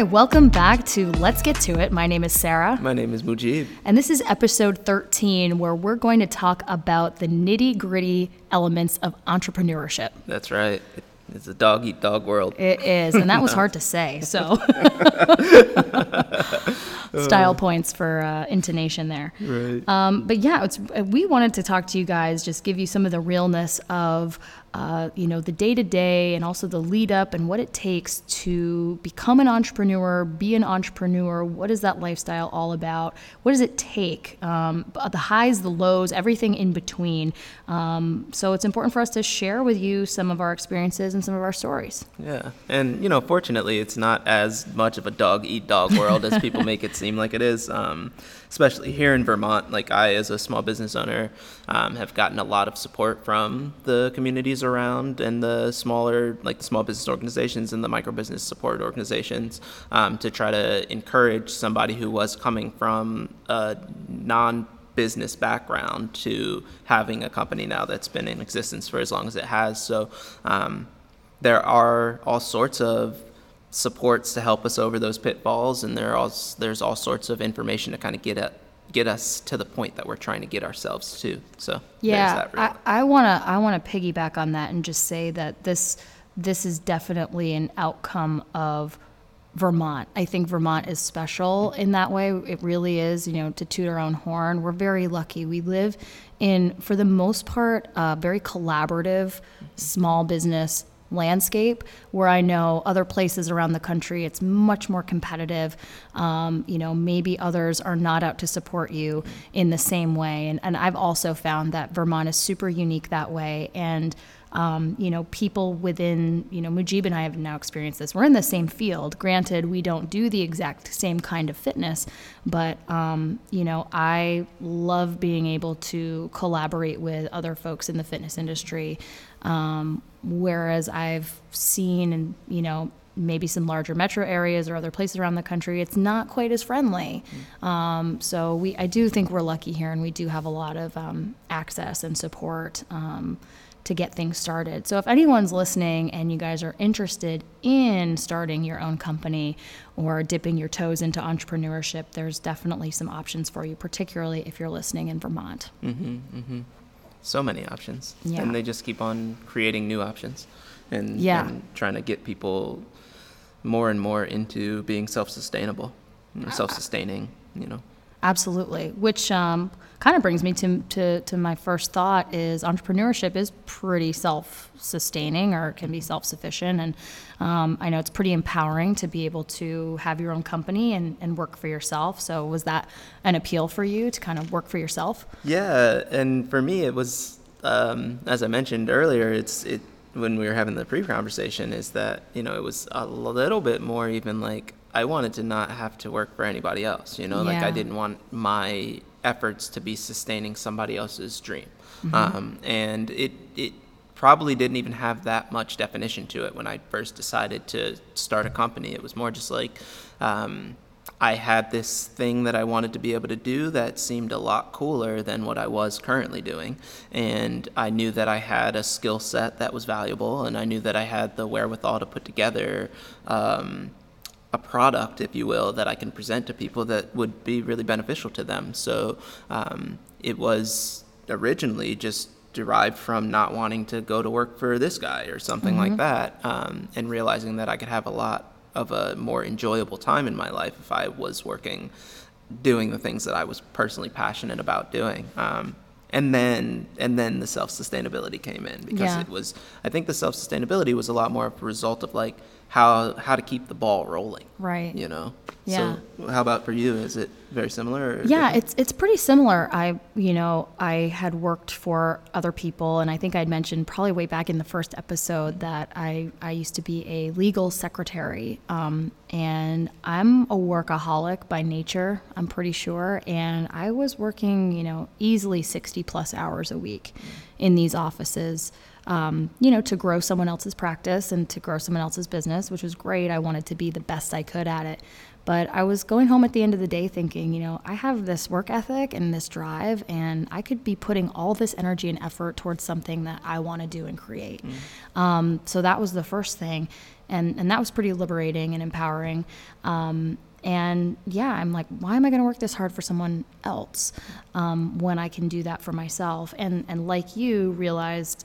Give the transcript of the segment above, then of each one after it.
Hi, welcome back to Let's Get to It. My name is Sarah. My name is Mujib. And this is episode 13, where we're going to talk about the nitty gritty elements of entrepreneurship. That's right. It's a dog eat dog world. It is, and that was hard to say, so. Style points for uh, intonation there. Right. Um, but yeah, it's, we wanted to talk to you guys, just give you some of the realness of uh, you know, the day to day and also the lead up and what it takes to become an entrepreneur, be an entrepreneur. What is that lifestyle all about? What does it take? Um, the highs, the lows, everything in between. Um, so it's important for us to share with you some of our experiences and some of our stories. Yeah. And, you know, fortunately, it's not as much of a dog eat dog world as people make it seem like it is. Um, especially here in Vermont, like I, as a small business owner, um, have gotten a lot of support from the communities around and the smaller, like the small business organizations and the micro business support organizations um, to try to encourage somebody who was coming from a non business background to having a company now that's been in existence for as long as it has. So um, there are all sorts of supports to help us over those pitfalls, and there are all, there's all sorts of information to kind of get at get us to the point that we're trying to get ourselves to. So yeah, I, I wanna I wanna piggyback on that and just say that this this is definitely an outcome of Vermont. I think Vermont is special in that way. It really is, you know, to toot our own horn. We're very lucky. We live in, for the most part, a very collaborative small business landscape where I know other places around the country it's much more competitive. Um, you know, maybe others are not out to support you in the same way. And, and I've also found that Vermont is super unique that way. And um, you know, people within, you know, Mujib and I have now experienced this. We're in the same field. Granted, we don't do the exact same kind of fitness, but, um, you know, I love being able to collaborate with other folks in the fitness industry. Um, whereas I've seen, and you know, maybe some larger metro areas or other places around the country, it's not quite as friendly. Mm. Um, so we, I do think we're lucky here, and we do have a lot of um, access and support um, to get things started. So if anyone's listening and you guys are interested in starting your own company or dipping your toes into entrepreneurship, there's definitely some options for you, particularly if you're listening in Vermont. Mm-hmm, mm-hmm so many options. Yeah. And they just keep on creating new options and, yeah. and trying to get people more and more into being self-sustainable, self-sustaining, you know. Absolutely, which um, kind of brings me to, to, to my first thought is entrepreneurship is pretty self-sustaining or can be self-sufficient and um, i know it's pretty empowering to be able to have your own company and, and work for yourself so was that an appeal for you to kind of work for yourself yeah and for me it was um, as i mentioned earlier it's it when we were having the pre-conversation is that you know it was a little bit more even like I wanted to not have to work for anybody else, you know, yeah. like I didn't want my efforts to be sustaining somebody else's dream. Mm-hmm. Um, and it, it probably didn't even have that much definition to it when I first decided to start a company. It was more just like um, I had this thing that I wanted to be able to do that seemed a lot cooler than what I was currently doing. And I knew that I had a skill set that was valuable, and I knew that I had the wherewithal to put together. Um, a product, if you will, that I can present to people that would be really beneficial to them. So um, it was originally just derived from not wanting to go to work for this guy or something mm-hmm. like that, um, and realizing that I could have a lot of a more enjoyable time in my life if I was working, doing the things that I was personally passionate about doing. Um, and then and then the self sustainability came in because yeah. it was I think the self sustainability was a lot more of a result of like how how to keep the ball rolling. Right. You know. Yeah. So how about for you? Is it very similar? yeah, it's it's pretty similar. I you know I had worked for other people, and I think I'd mentioned probably way back in the first episode that I I used to be a legal secretary, um, and I'm a workaholic by nature. I'm pretty sure, and I was working you know easily 60 plus hours a week in these offices. Um, you know, to grow someone else's practice and to grow someone else's business, which was great. I wanted to be the best I could at it. But I was going home at the end of the day thinking, you know, I have this work ethic and this drive, and I could be putting all this energy and effort towards something that I want to do and create. Mm. Um, so that was the first thing. And, and that was pretty liberating and empowering. Um, and yeah, I'm like, why am I going to work this hard for someone else um, when I can do that for myself? And and like you, realized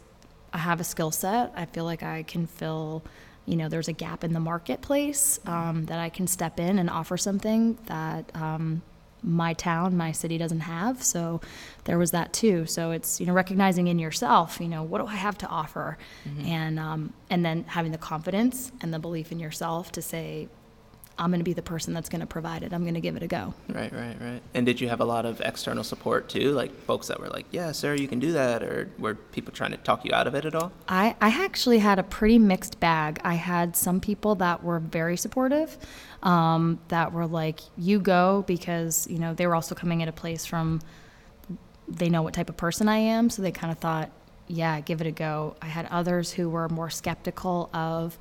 I have a skill set. I feel like I can fill. You know, there's a gap in the marketplace um, that I can step in and offer something that um, my town, my city doesn't have. So there was that too. So it's you know recognizing in yourself, you know, what do I have to offer, mm-hmm. and um, and then having the confidence and the belief in yourself to say, I'm going to be the person that's going to provide it. I'm going to give it a go. Right, right, right. And did you have a lot of external support too, like folks that were like, "Yeah, Sarah, you can do that," or were people trying to talk you out of it at all? I I actually had a pretty mixed bag. I had some people that were very supportive, um, that were like, "You go," because you know they were also coming at a place from they know what type of person I am, so they kind of thought, "Yeah, give it a go." I had others who were more skeptical of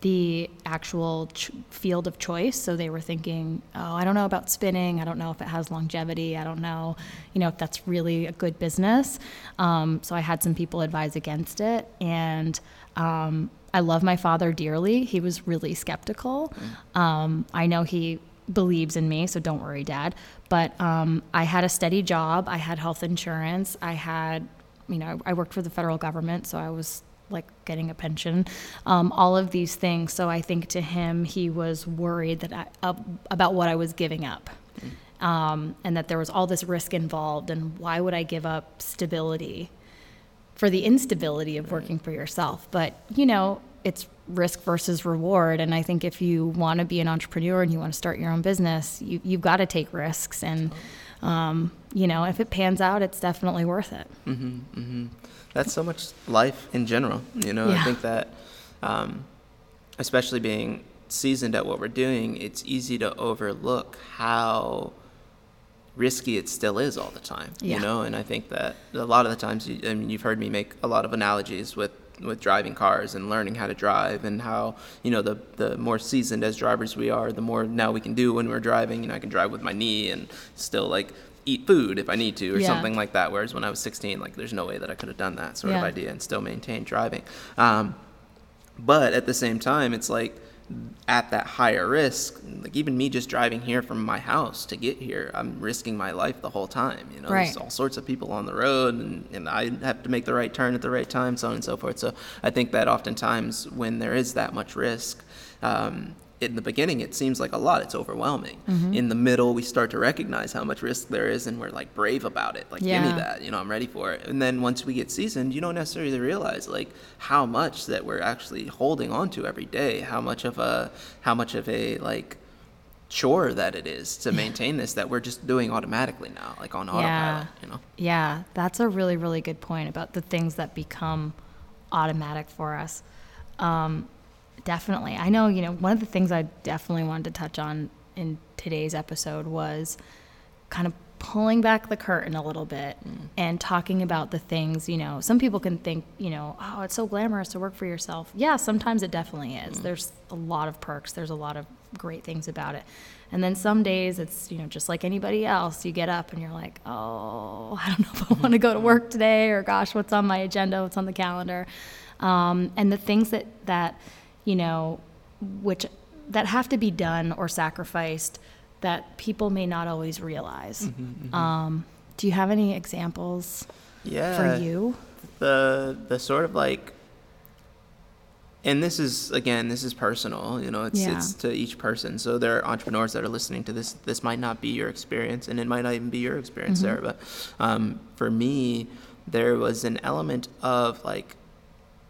the actual ch- field of choice. So they were thinking, oh, I don't know about spinning. I don't know if it has longevity. I don't know, you know, if that's really a good business. Um, so I had some people advise against it. And um, I love my father dearly. He was really skeptical. Um, I know he believes in me, so don't worry, Dad. But um, I had a steady job. I had health insurance. I had, you know, I worked for the federal government, so I was like getting a pension, um, all of these things. So I think to him, he was worried that I, uh, about what I was giving up. Um, and that there was all this risk involved, and why would I give up stability for the instability of working for yourself? But you know, it's risk versus reward, and I think if you want to be an entrepreneur and you want to start your own business, you, you've got to take risks, and um, you know, if it pans out, it's definitely worth it. Mm-hmm, mm-hmm that's so much life in general. You know, yeah. I think that, um, especially being seasoned at what we're doing, it's easy to overlook how risky it still is all the time. Yeah. You know, and I think that a lot of the times, you, I mean, you've heard me make a lot of analogies with with driving cars and learning how to drive and how you know the the more seasoned as drivers we are the more now we can do when we're driving you know I can drive with my knee and still like eat food if I need to or yeah. something like that. Whereas when I was 16, like there's no way that I could have done that sort yeah. of idea and still maintain driving. Um, but at the same time, it's like at that higher risk, like even me just driving here from my house to get here, I'm risking my life the whole time. You know, right. there's all sorts of people on the road, and, and I have to make the right turn at the right time, so on and so forth. So I think that oftentimes when there is that much risk, um, in the beginning it seems like a lot. It's overwhelming. Mm-hmm. in the middle we start to recognize how much risk there is and we're like brave about it. Like yeah. give me that. You know i'm ready for it. And then once we get seasoned you don't necessarily realize like how much that we're actually holding on to every day how much of a how much of a like chore that it is to maintain this that we're just doing automatically now like on autopilot yeah. you know? Yeah. That's a really really good point about the things that become automatic for us. Um, Definitely. I know, you know, one of the things I definitely wanted to touch on in today's episode was kind of pulling back the curtain a little bit mm. and talking about the things, you know, some people can think, you know, oh, it's so glamorous to work for yourself. Yeah, sometimes it definitely is. Mm. There's a lot of perks, there's a lot of great things about it. And then some days it's, you know, just like anybody else, you get up and you're like, oh, I don't know if I want to go to work today or gosh, what's on my agenda, what's on the calendar. Um, and the things that, that, you know, which that have to be done or sacrificed that people may not always realize. Mm-hmm, mm-hmm. Um, do you have any examples yeah, for you? The the sort of like and this is again this is personal you know it's yeah. it's to each person so there are entrepreneurs that are listening to this this might not be your experience and it might not even be your experience mm-hmm. sarah but um, for me there was an element of like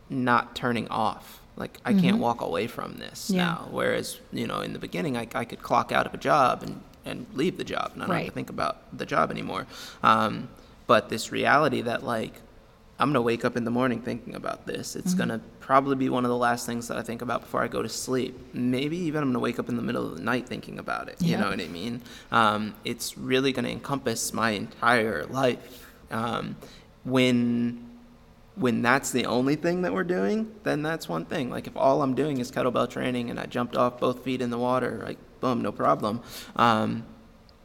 not turning off like I mm-hmm. can't walk away from this yeah. now. Whereas you know in the beginning I, I could clock out of a job and and leave the job and I don't right. have to think about the job anymore. Um, but this reality that like I'm gonna wake up in the morning thinking about this. It's mm-hmm. gonna probably be one of the last things that I think about before I go to sleep. Maybe even I'm gonna wake up in the middle of the night thinking about it. Yeah. You know what I mean? Um, it's really gonna encompass my entire life. Um, when when that's the only thing that we're doing, then that's one thing. Like if all I'm doing is kettlebell training and I jumped off both feet in the water, like boom, no problem. Um,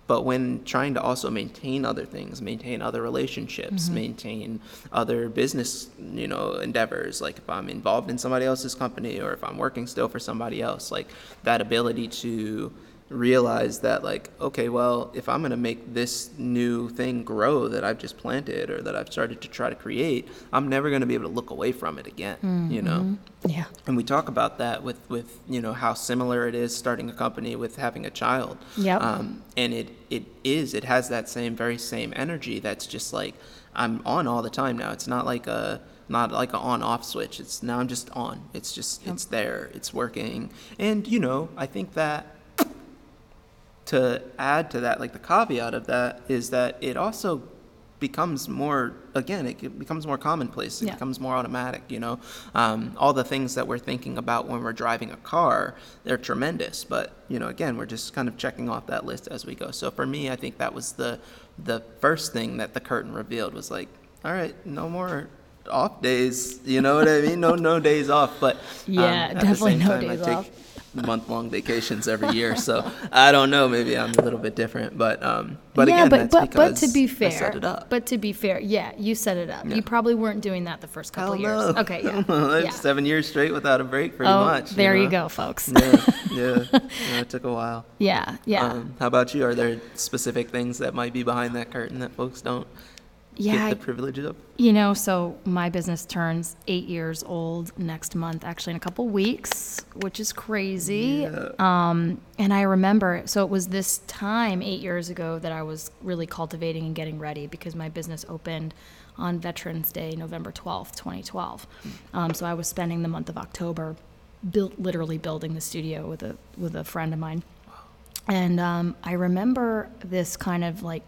but when trying to also maintain other things, maintain other relationships, maintain other business, you know, endeavors, like if I'm involved in somebody else's company or if I'm working still for somebody else, like that ability to realize that like okay well if i'm going to make this new thing grow that i've just planted or that i've started to try to create i'm never going to be able to look away from it again you know? Yeah. and we talk about that with with you know how similar it is starting a company with having a child. Yep. um, and it it is it has that same very same energy that's just like i'm on all the time now. It's not like a not like an on off switch. It's now i'm just on. It's just it's there. It's working. And you know i think that to add to that, like the caveat of that is that it also becomes more again it becomes more commonplace it Yeah. becomes more automatic you know um, all the things that we're thinking about when we're driving a car they're tremendous but you know again we're just kind of checking off that list as we go so for me i think that was the the first thing that the curtain revealed was like all right no more off days you know what i mean no no days off but um, Yeah, the definitely no time, days take off. Month-long vacations every year so i don't know maybe i'm a little bit different but um but yeah, again but that's but but to be I fair, set it up but to be fair, yeah, you set it up. Yeah. You probably weren't doing that the first couple Hell years. no. Okay, yeah, yeah. seven years straight without a break pretty oh, much there you know? go, folks. yeah, yeah yeah it took a while Yeah, yeah, um, how about you are there specific things that might be behind that curtain that folks don't yeah. get the privilege of You know, so my business turns eight years old next month, actually in a couple weeks, which is crazy. Um, and I remember, so it was this time eight years ago that I was really cultivating and getting ready because my business opened on Veterans Day, November 12th, 2012. Um, so I was spending the month of October built, literally building the studio with a, with a friend of mine. And um, I remember this kind of like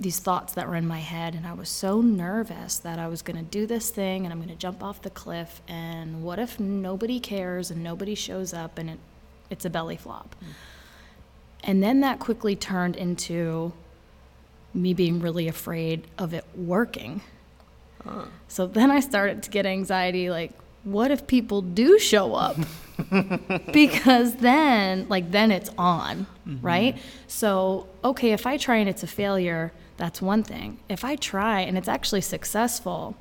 these thoughts that were in my head and I was so nervous that I was going to do this thing and I'm going to jump off the cliff and what if nobody cares and nobody shows up and it it's a belly flop. Hmm. And then that quickly turned into me being really afraid of it working. So then I started to get anxiety like what if people do show up? because then like then it's on mm-hmm. right so okay if i try and it's a failure that's one thing. If i try and it's actually successful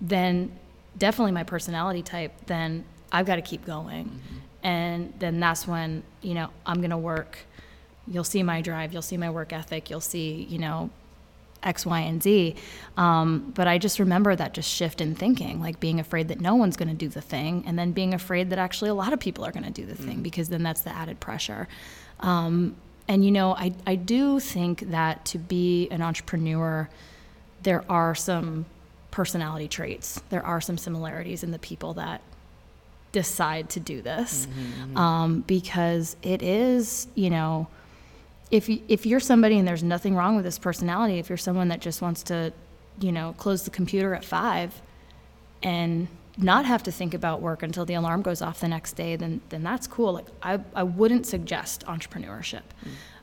then definitely my personality type then i've got to keep going. And then that's when you know i'm going to work. You'll see my drive you'll see my work ethic you'll see you know X, Y, and Z. Um, but I just remember that just shift in thinking, like being afraid that no one's going to do the thing, and then being afraid that actually a lot of people are going to do the thing because then that's the added pressure. Um, and you know, I, I do think that to be an entrepreneur, there are some personality traits, there are some similarities in the people that decide to do this. Um, because it is, you know, if you, if you're somebody and there's nothing wrong with this personality, if you're someone that just wants to, you know, close the computer at five and not have to think about work until the alarm goes off the next day, then then that's cool. Like I I wouldn't suggest entrepreneurship,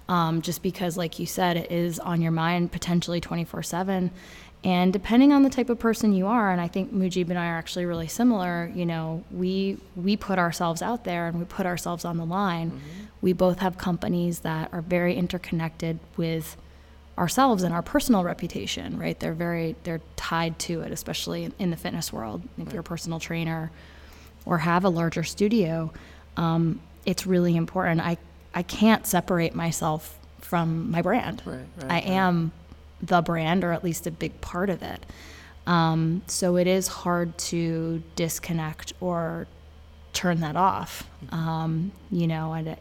um, just because, like you said, it is on your mind potentially 24 seven, and depending on the type of person you are, and I think Mujib and I are actually really similar. You know, we we put ourselves out there and we put ourselves on the line. We both have companies that are very interconnected with ourselves and our personal reputation, right? They're very they're tied to it, especially in, the fitness world. If you're a personal trainer or have a larger studio, um, it's really important. I I can't separate myself from my brand. Right, right, I right. am the brand, or at least a big part of it. Um, so it is hard to disconnect or turn that off. Um, you know, and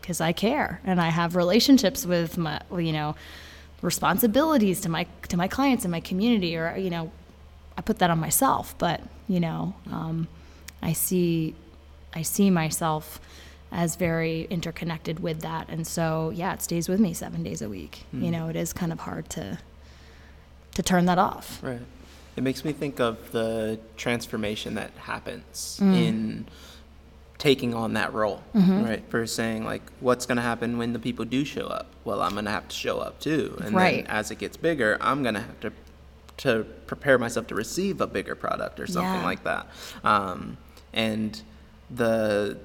because I care and I have relationships with my, you know, responsibilities to my to my clients and my community, or you know, I put that on myself. But you know, um, I see I see myself as very interconnected with that, and so yeah, it stays with me seven days a week. You know, it is kind of hard to to turn that off. Right. It makes me think of the transformation that happens Mm. in taking on that role, Mm-hmm. right? For saying like, what's going to happen when the people do show up? Well, I'm going to have to show up too, and Right. then as it gets bigger, I'm going to have to to prepare myself to receive a bigger product or something Yeah. like that. Um, and the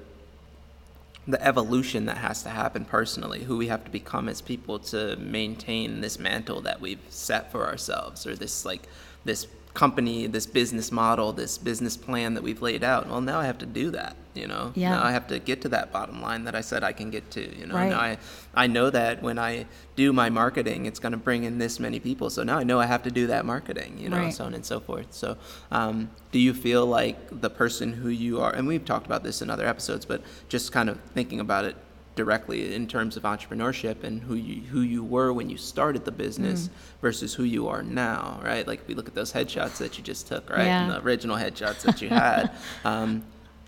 the evolution that has to happen personally, who we have to become as people to maintain this mantle that we've set for ourselves, or this like this company, this business model, this business plan that we've laid out. Well, now I have to do that. You know, Yeah. now I have to get to that bottom line that I said I can get to. You know, Right. now I I know that when I do my marketing, it's going to bring in this many people. So now I know I have to do that marketing. You know, Right. so on and so forth. So, um, do you feel like the person who you are, and we've talked about this in other episodes, but just kind of thinking about it directly in terms of entrepreneurship and who you who you were when you started the business Mm. versus who you are now, right? Like if we look at those headshots that you just took, right, Yeah. and the original headshots that you had. um,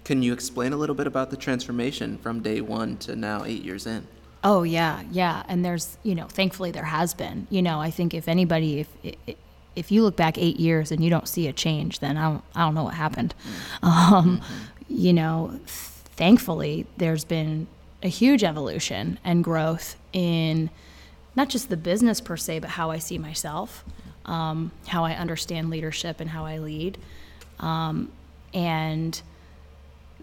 can you explain a little bit about the transformation from day one to now eight years in? Oh yeah, yeah. And there's, you know, thankfully there has been. You know, I think if anybody, if if you look back eight years and you don't see a change, then I don't, I don't know what happened. Um, you know, thankfully there's been a huge evolution and growth in not just the business per se, but how I see myself, um, how I understand leadership and how I lead, um, and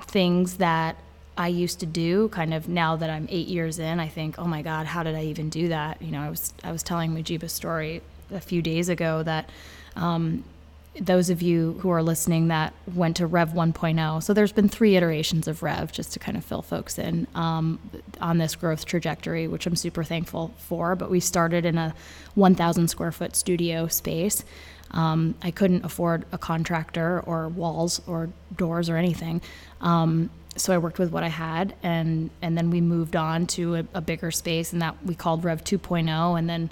things that I used to do kind of now that I'm eight years in, I think, oh my God, how did I even do that? You know, I was, I was telling Mujiba's story a few days ago that, um, those of you who are listening that went to Rev 1.0, so there's been three iterations of Rev just to kind of fill folks in um, on this growth trajectory, which I'm super thankful for. But we started in a 1,000 square foot studio space. Um, I couldn't afford a contractor or walls or doors or anything. Um, so I worked with what I had, and and then we moved on to a, a bigger space, and that we called Rev 2.0, and then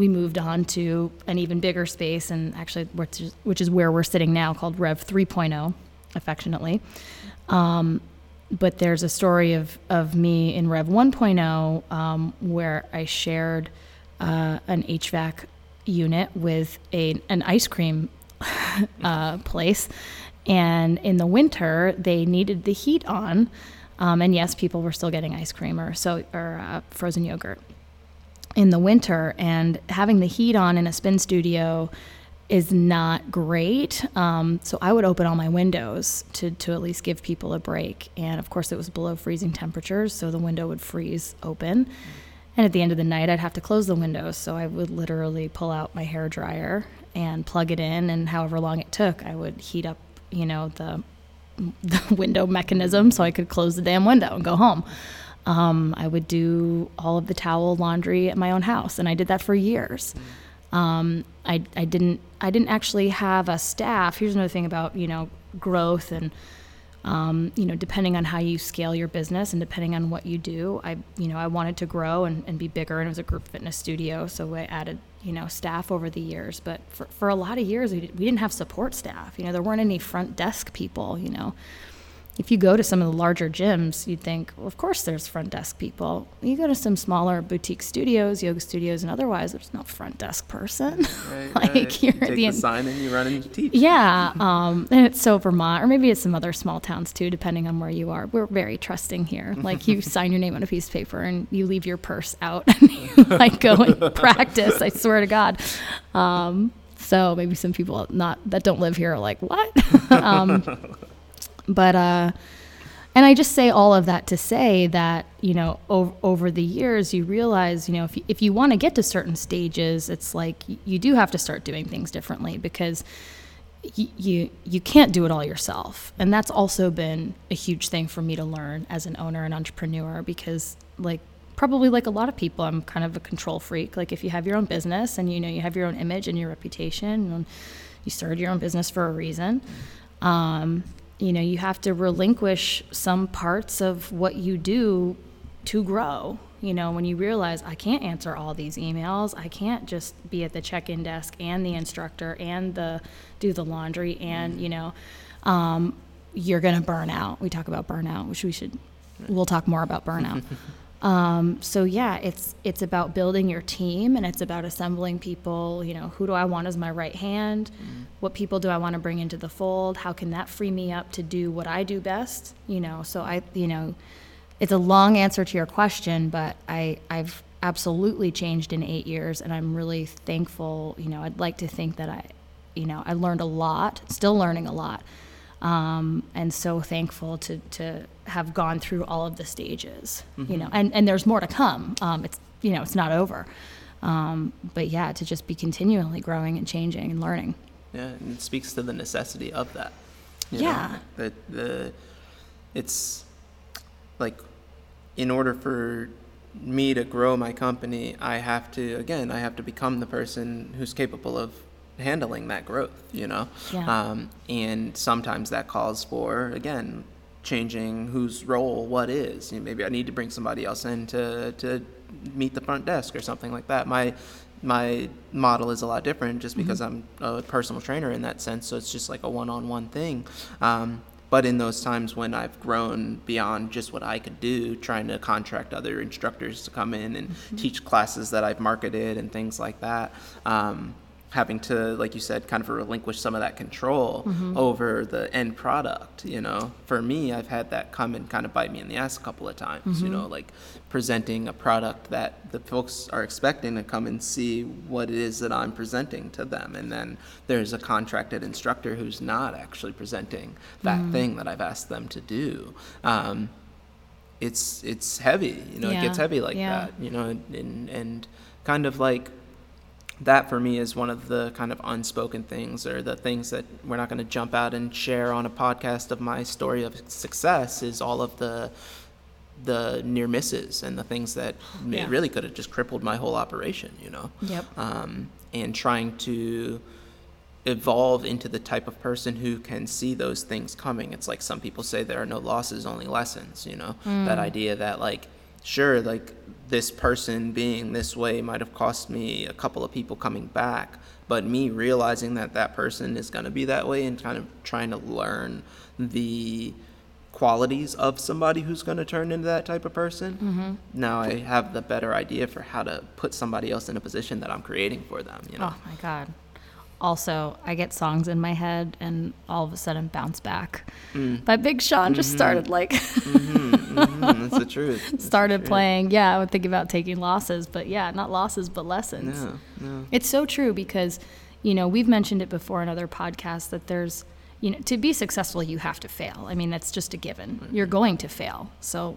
we moved on to an even bigger space, and actually, which is, which is where we're sitting now, called Rev 3.0, affectionately. Um, but there's a story of, of me in Rev 1.0 um, where I shared uh, an HVAC unit with a, an ice cream uh, place. And in the winter, they needed the heat on. Um, and yes, people were still getting ice cream or, so, or uh, frozen yogurt in the winter and having the heat on in a spin studio is not great. Um, so I would open all my windows to, to at least give people a break. And of course, it was below freezing temperatures, so the window would freeze open. And at the end of the night, I'd have to close the windows. So I would literally pull out my hair dryer and plug it in, and however long it took, I would heat up, you know, the the window mechanism so I could close the damn window and go home. Um, I would do all of the towel laundry at my own house, and I did that for years. Um, I, I didn't I didn't actually have a staff. Here's another thing about you know growth and um, you know depending on how you scale your business and depending on what you do. I you know I wanted to grow and, and be bigger, and it was a group fitness studio, so I added you know staff over the years. But for, for a lot of years, we, we didn't have support staff. You know there weren't any front desk people. You know if you go to some of the larger gyms, you'd think, well, of course there's front desk people. You go to some smaller boutique studios, yoga studios, and otherwise, there's no front desk person. Right, like right. you're you take the, the sign and you run and you teach. yeah, um, and it's so Vermont, or maybe it's some other small towns too, depending on where you are. We're very trusting here. Like you sign your name on a piece of paper and you leave your purse out and you like go and practice. I swear to God. Um, so maybe some people not that don't live here are like, what? um, but uh, and I just say all of that to say that you know over, over the years you realize you know if you, if you want to get to certain stages, it's like you do have to start doing things differently because you you can't do it all yourself, and that's also been a huge thing for me to learn as an owner and entrepreneur because like probably like a lot of people i'm kind of a control freak. Like if you have your own business and you know you have your own image and your reputation and you started your own business for a reason um, you know you have to relinquish some parts of what you do to grow you know when you realize i can't answer all these emails. I can't just be at the check-in desk and the instructor and the do the laundry and you know um, you're to burn out. We talk about burnout which we should we'll talk more about burnout um, so yeah, it's it's about building your team and it's about assembling people. You know, who do I want as my right hand? What people do I want to bring into the fold? How can that free me up to do what I do best? You know, so I you know, it's a long answer to your question, but I I've absolutely changed in eight years, and I'm really thankful. You know, I'd like to think that I you know, I learned a lot, still learning a lot. Um, and so thankful to, to have gone through all of the stages, you know, and, and there's more to come. Um, it's, you know, it's not over. Um, but yeah, to just be continually growing and changing and learning. Yeah, and it speaks to the necessity of that. Yeah. know? That the it's like in order for me to grow my company, I have to again, I have to become the person who's capable of handling that growth, you know? Yeah. Um, and sometimes that calls for again changing whose role what is. You know, maybe I need to bring somebody else in to to meet the front desk or something like that. My my model is a lot different just because I'm a personal trainer in that sense. So it's just like a one-on-one thing. Um, but in those times when I've grown beyond just what I could do, trying to contract other instructors to come in and teach classes that I've marketed and things like that, um, having to, like you said, kind of relinquish some of that control mm-hmm. over the end product. You know, for me, I've had that come and kind of bite me in the ass a couple of times. You mm-hmm. know, like presenting a product that the folks are expecting to come and see what it is that I'm presenting to them, and then there's a contracted instructor who's not actually presenting that mm-hmm. thing that I've asked them to do. Um, it's it's heavy, you know. It gets heavy like yeah. that, you know, and and kind of like that for me is one of the kind of unspoken things or the things that we're not going to jump out and share on a podcast of my story of success is all of the the near misses and the things that Yeah. really could have just crippled my whole operation you know Yep. um, and trying to evolve into the type of person who can see those things coming. It's like some people say there are no losses, only lessons, you know? That idea that, like, sure, like, this person being this way might have cost me a couple of people coming back, but me realizing that that person is going to be that way and kind of trying to learn the qualities of somebody who's going to turn into that type of person. Mm-hmm. Now I have the better idea for how to put somebody else in a position that I'm creating for them, you know? Oh my God. Also, I get songs in my head and all of a sudden bounce back. Mm. But Big Sean just started like Mhm, that's the truth. That's the started truth. playing. Yeah, I would think about taking losses, but yeah, not losses but lessons. No, no. It's so true because, you know, we've mentioned it before in other podcasts that there's, you know, to be successful, you have to fail. I mean, that's just a given. You're going to fail. So,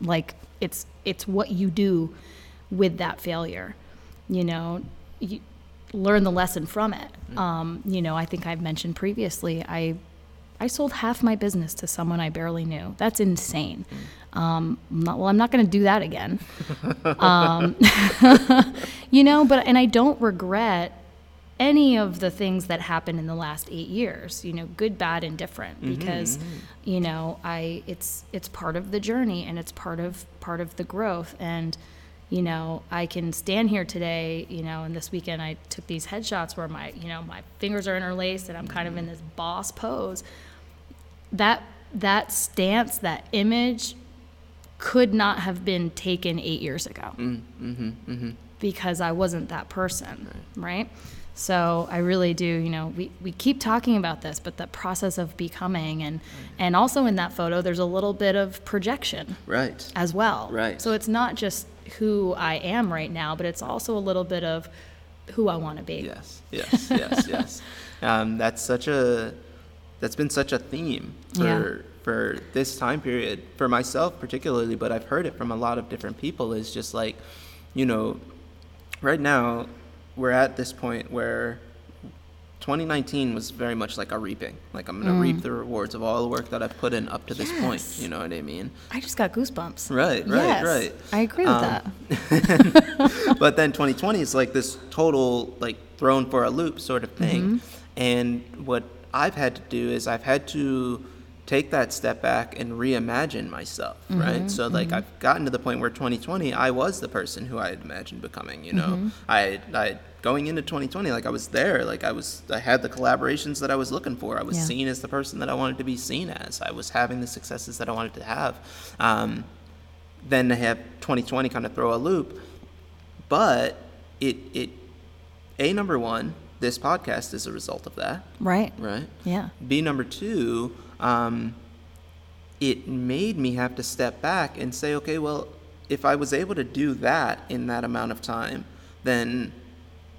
like, it's it's what you do with that failure. You know, you learn the lesson from it. Um, you know, I think I've mentioned previously, I I sold half my business to someone I barely knew. That's insane. Um, I'm not, well, I'm not going to do that again. um, you know, but and I don't regret any of the things that happened in the last eight years. You know, good, bad, and different. Because, you know, I it's it's part of the journey and it's part of part of the growth and. You know, I can stand here today, you know, and this weekend I took these headshots where my, you know, my fingers are interlaced and I'm kind of in this boss pose. That that stance, that image could not have been taken eight years ago. Mm, mm-hmm, mm-hmm. Because I wasn't that person, right? So I really do, you know, we, we keep talking about this, but the process of becoming and and also in that photo there's a little bit of projection Right. as well. Right. So it's not just who I am right now, but it's also a little bit of who I want to be. Yes, yes, yes, yes. Um, that's such a that's been such a theme for Yeah. for this time period for myself particularly, but I've heard it from a lot of different people. Is just like, you know, right now we're at this point where 2019 was very much like a reaping. Like I'm gonna reap the rewards of all the work that I've put in up to this point. You know what I mean? I just got goosebumps. Right, right, Yes, right. I agree with Um, that. but then 2020 is like this total like thrown for a loop sort of thing Mm-hmm. and what i've had to do is i've had to take that step back and reimagine myself Mm-hmm, right so like i've gotten to the point where 2020 i was the person who i had imagined becoming you know Mm-hmm. i i going into 2020 like i was there like i was i had the collaborations that i was looking for i was Yeah. seen as the person that i wanted to be seen as i was having the successes that i wanted to have um, then to have 2020 kind of throw a loop but it it a number one this podcast is a result of that right. right Yeah. b number two um, it made me have to step back and say okay well if i was able to do that in that amount of time then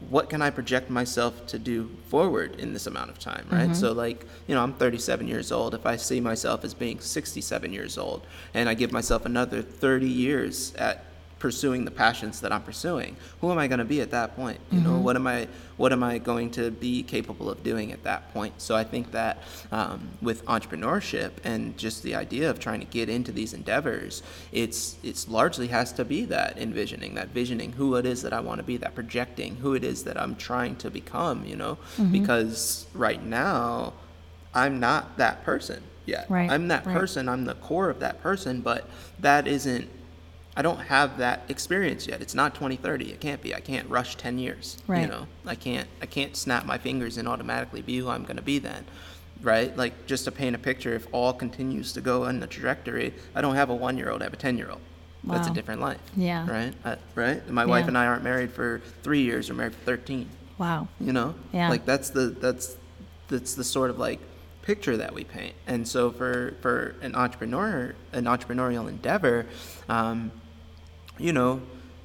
what can I project myself to do forward in this amount of time, right? Mm-hmm. So, like, you know, I'm 37 years old. If I see myself as being 67 years old and I give myself another 30 years at pursuing the passions that I'm pursuing, who am I going to be at that point? You know, what am I what am I going to be capable of doing at that point? So I think that um, with entrepreneurship and just the idea of trying to get into these endeavors, it's it's largely has to be that envisioning, that visioning who it is that I want to be, that projecting who it is that I'm trying to become. You know, because right now I'm not that person yet. Right, I'm that right. person. I'm the core of that person, but that isn't I don't have that experience yet. It's not 2030. It can't be. I can't rush 10 years. Right. You know, I can't. I can't snap my fingers and automatically be who I'm going to be then, right? Like just to paint a picture, if all continues to go in the trajectory, I don't have a one-year-old. I have a 10-year-old. Wow. That's a different life. Yeah. Right. I, right. My wife and I aren't married for three years. We're married for 13 Wow. you know Yeah. like that's the that's that's the sort of like picture that we paint and so for for an entrepreneur an entrepreneurial endeavor um, you know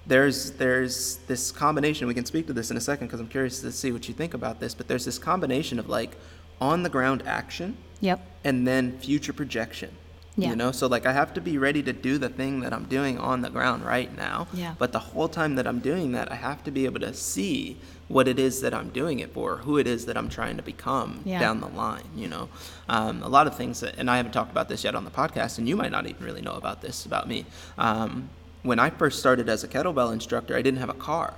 there's there's this combination we can speak to this in a second because i'm curious to see what you think about this but there's this combination of like on the ground action Yep. and then future projection. Yeah. You know, so like I have to be ready to do the thing that I'm doing on the ground right now. Yeah. But the whole time that I'm doing that, I have to be able to see what it is that I'm doing it for, who it is that I'm trying to become Yeah. down the line. You know, um, a lot of things that, and I haven't talked about this yet on the podcast, and you might not even really know about this about me. Um, when I first started as a kettlebell instructor, I didn't have a car.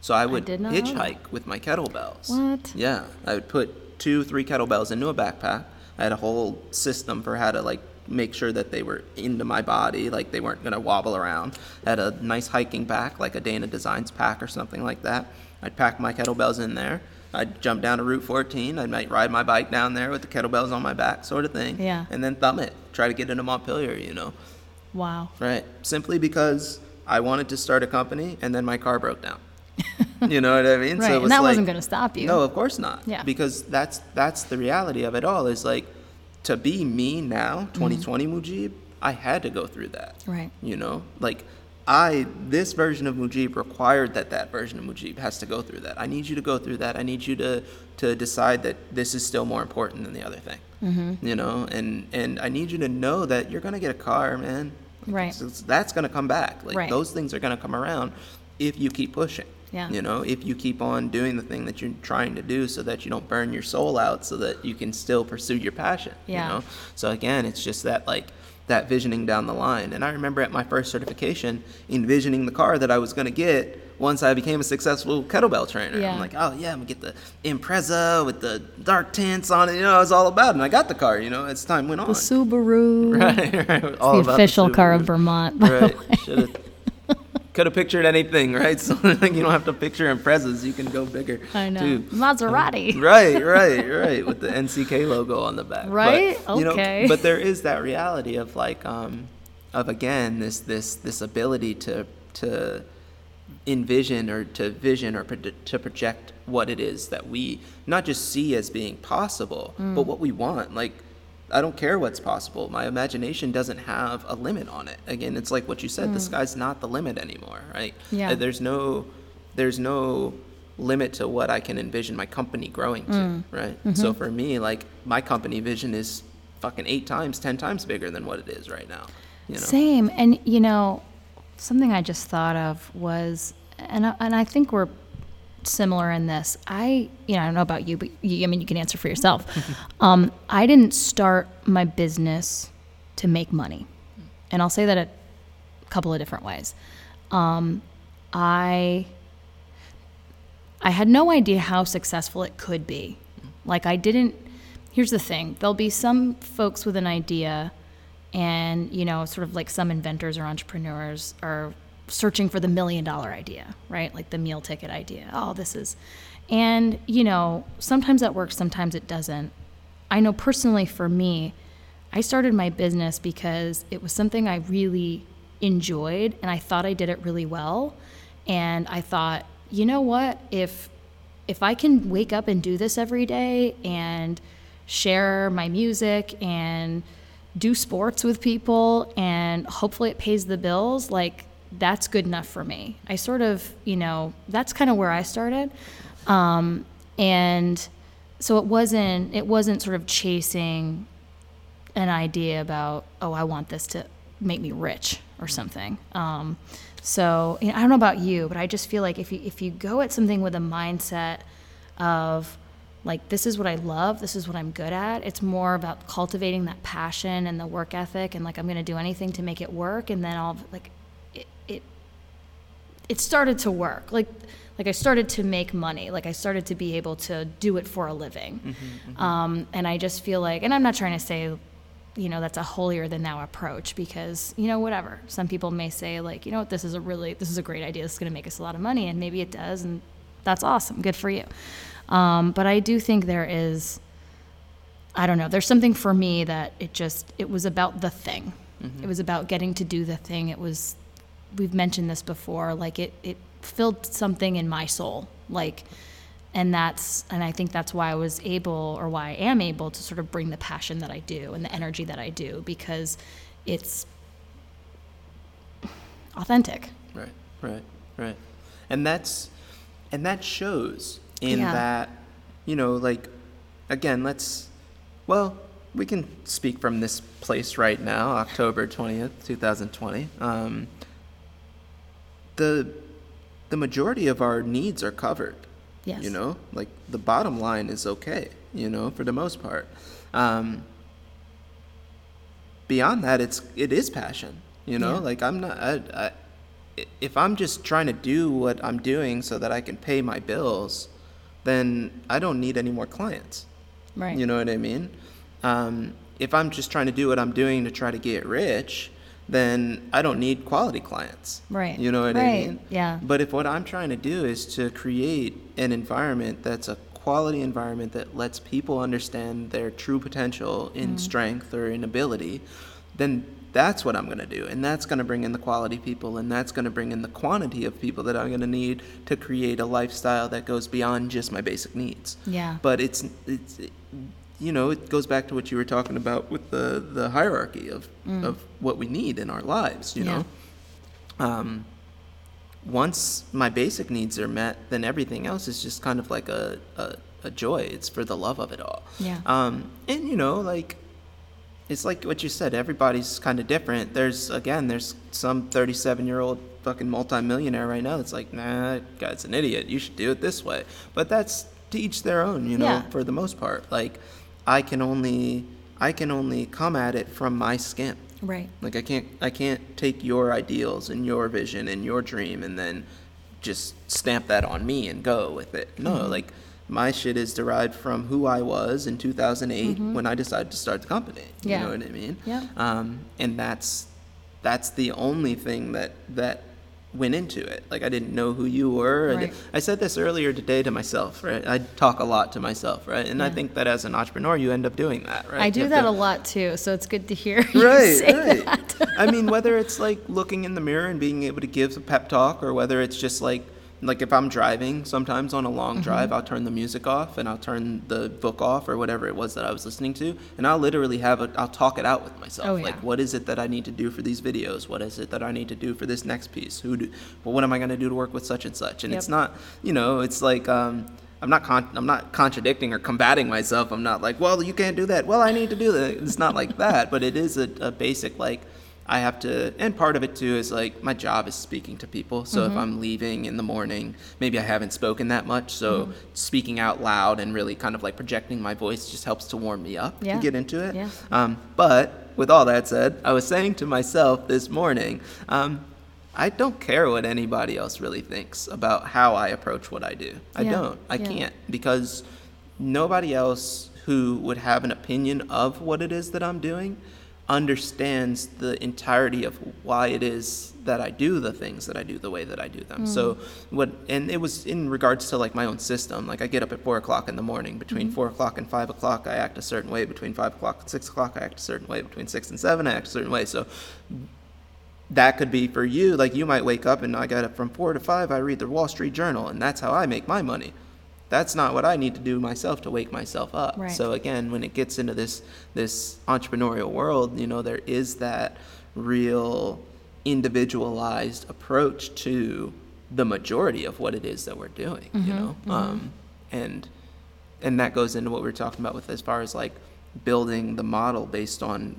So I would did not know that. hitchhike with my kettlebells. What? Yeah, I would put two, three kettlebells into a backpack. I had a whole system for how to like make sure that they were into my body, like they weren't gonna wobble around. I had a nice hiking pack, like a Dana Designs pack or something like that. I'd pack my kettlebells in there. I'd jump down to Route 14. I might ride my bike down there with the kettlebells on my back, sort of thing. Yeah. And then thumb it. Try to get into Montpelier, you know. Wow. Right. Simply because I wanted to start a company and then my car broke down. you know what I mean? Right, it and that like- wasn't gonna stop you. No, of course not. Yeah. Because that's that's the reality of it all. Is like to be me now, 2020 Mujib. I had to go through that. Mm-hmm. Right. You know, like I this version of Mujib required that that version of Mujib has to go through that. I need you to go through that. I need you to to decide that this is still more important than the other thing. Mm-hmm. You know, and and I need you to know that you're gonna get a car, man. Right. it's- that's gonna come back. Like Right. those things are gonna come around if you keep pushing. Yeah. You know, if you keep on doing the thing that you're trying to do so that you don't burn your soul out so that you can still pursue your passion. Yeah. You know? So again, it's just that like that visioning down the line. And I remember at my first certification envisioning the car that I was gonna get once I became a successful kettlebell trainer. Yeah. I'm like, oh yeah, I'm gonna get the Impreza with the dark tints on it. You know, I was all about it. And I got the car, you know, as time went on. The Subaru. right, right. All the official car of Vermont. Right. Should have. Could have pictured anything, right? So like, you don't have to picture Imprezas. You can go bigger. I know. Too. Maserati. Right, right, right. With the NCK logo on the back. Right? But, you know, Okay. but there is that reality of like, um, of again this this this ability to to envision or to vision or pro- to project what it is that we not just see as being possible, Mm. but what we want. Like, I don't care what's possible. My imagination doesn't have a limit on it. Again, it's like what you said. The sky's not the limit anymore, right? Mm. Yeah. Uh, There's no, there's no limit to what I can envision my company growing to, Mm. right? Mm-hmm. So for me, like my company vision is fucking eight times, ten times bigger than what it is right now. You know. Same. And, you know, something I just thought of was, and I, and I think we're similar in this. I, you know, I don't know about you, but you, I mean, you can answer for yourself. um, I didn't start my business to make money. And I'll say that a couple of different ways. Um, I, I had no idea how successful it could be. Like, I didn't, here's the thing there'll be some folks with an idea and you know sort of like some inventors or entrepreneurs are searching for the million dollar idea right? Like the meal ticket idea. Oh this is and you know sometimes that works sometimes it doesn't. I know personally for me i started my business because it was something i really enjoyed and i thought i did it really well. And i thought you know what? If if I can wake up and do this every day and share my music and do sports with people and hopefully it pays the bills, like that's good enough for me. I sort of, you know, that's kind of where I started. Um, and so it wasn't, it wasn't sort of chasing an idea about, oh, I want this to make me rich or something. Um, so you know, I don't know about you, but I just feel like if you if you go at something with a mindset of like this is what I love, this is what I'm good at, it's more about cultivating that passion and the work ethic and like I'm going to do anything to make it work and then all like it, it it started to work. Like like I started to make money. Like I started to be able to do it for a living. Mm-hmm, mm-hmm. Um, and I just feel like, and I'm not trying to say you know that's a holier than thou approach because you know whatever some people may say like you know what this is a really this is a great idea this is going to make us a lot of money and maybe it does and that's awesome good for you um, but i do think there is i don't know there's something for me that it just it was about the thing. Mm-hmm. it was about getting to do the thing. It was we've mentioned this before like it it filled something in my soul like and that's and i think that's why i was able or why i am able to sort of bring the passion that i do and the energy that i do because it's authentic. Right right right. And that's and that shows in yeah. that you know like again let's well we can speak from this place right now october 20th 2020 um, the the majority of our needs are covered Yes. You know, like the bottom line is okay, you know, for the most part. Um, beyond that, it's it is passion. You know, yeah. like I'm not. I, I, if I'm just trying to do what I'm doing so that I can pay my bills, then I don't need any more clients. Right. You know what I mean? Um, if I'm just trying to do what I'm doing to try to get rich, then I don't need quality clients. Right. You know what right. I mean? Yeah. But if what I'm trying to do is to create an environment that's a quality environment that lets people understand their true potential in mm. strength or in ability, then that's what I'm going to do. And that's going to bring in the quality people and that's going to bring in the quantity of people that I'm going to need to create a lifestyle that goes beyond just my basic needs. Yeah. But it's it's you know, it goes back to what you were talking about with the, the hierarchy of, mm. of what we need in our lives, you yeah. know. Um, once my basic needs are met, then everything else is just kind of like a, a, a joy. It's for the love of it all. Yeah. Um, and, you know, like, it's like what you said, everybody's kind of different. There's, again, there's some 37 year old fucking multimillionaire right now that's like, nah, that guy's an idiot. You should do it this way. But that's to each their own, you know, yeah. for the most part. Like, I can only I can only come at it from my skin. Right. Like I can't I can't take your ideals and your vision and your dream and then just stamp that on me and go with it. No, mm-hmm. like my shit is derived from who I was in 2008 mm-hmm. when I decided to start the company. Yeah. You know what I mean? Yeah. Um, and that's that's the only thing that that went into it. Like I didn't know who you were. Right. I, said this earlier today to myself, right? I talk a lot to myself, right? And yeah. I think that as an entrepreneur, you end up doing that, right? I do that to, a lot too, so it's good to hear you right, say right. that. I mean, whether it's like looking in the mirror and being able to give a pep talk, or whether it's just like like if I'm driving sometimes on a long mm-hmm. drive, I'll turn the music off and I'll turn the book off or whatever it was that I was listening to, and I'll literally have a I'll talk it out with myself. Oh, yeah. Like, what is it that I need to do for these videos? What is it that I need to do for this next piece? Who do? Well, what am I going to do to work with such and such? And yep. it's not, you know, it's like. Um, I'm not con- I'm not contradicting or combating myself. I'm not like, well, you can't do that. Well, I need to do that. It's not like that, but it is a, a basic like I have to, and part of it too is like my job is speaking to people. So mm-hmm. if I'm leaving in the morning, maybe I haven't spoken that much. So mm-hmm. speaking out loud and really kind of like projecting my voice just helps to warm me up yeah. to get into it. Yeah. Um, but with all that said, I was saying to myself this morning, um, I don't care what anybody else really thinks about how I approach what I do. I yeah. don't. I can't because nobody else who would have an opinion of what it is that I'm doing understands the entirety of why it is that I do the things that I do the way that I do them. Mm. So what, and it was in regards to like my own system. Like I get up at four o'clock in the morning. Between mm-hmm. four o'clock and five o'clock, I act a certain way. Between five o'clock and six o'clock, I act a certain way. Between six and seven, I act a certain way. So that could be for you. Like you might wake up and I got up from four to five. I read the Wall Street Journal, and that's how I make my money that's not what I need to do myself to wake myself up. Right. So again, when it gets into this this entrepreneurial world, you know, there is that real individualized approach to the majority of what it is that we're doing, you know? Um, and, and that goes into what we were talking about with as far as like building the model based on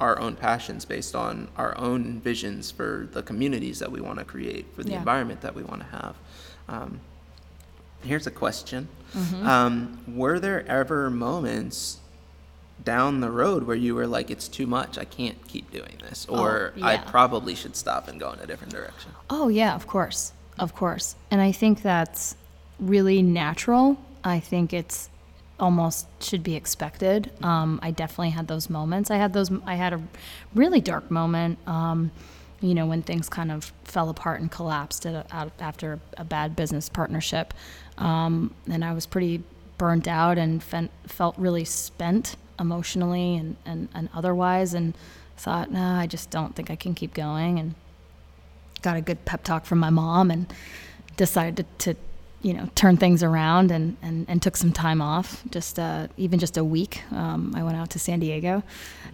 our own passions, based on our own visions for the communities that we want to create, for the Yeah. environment that we want to have. Um, here's a question: um, Were there ever moments down the road where you were like, "It's too much. I can't keep doing this," or "I yeah. probably should stop and go in a different direction"? Oh, yeah, of course. Of course. And I think that's really natural. I think it's almost should be expected. Um, I definitely had those moments. I had those, I had a really dark moment, um, you know, when things kind of fell apart and collapsed after a bad business partnership. Um, and I was pretty burnt out and felt really spent emotionally and, and, and otherwise. And thought, no, I just don't think I can keep going. And got a good pep talk from my mom and decided to, to you know turn things around and, and, and took some time off. Just uh, even just a week um, i went out to san diego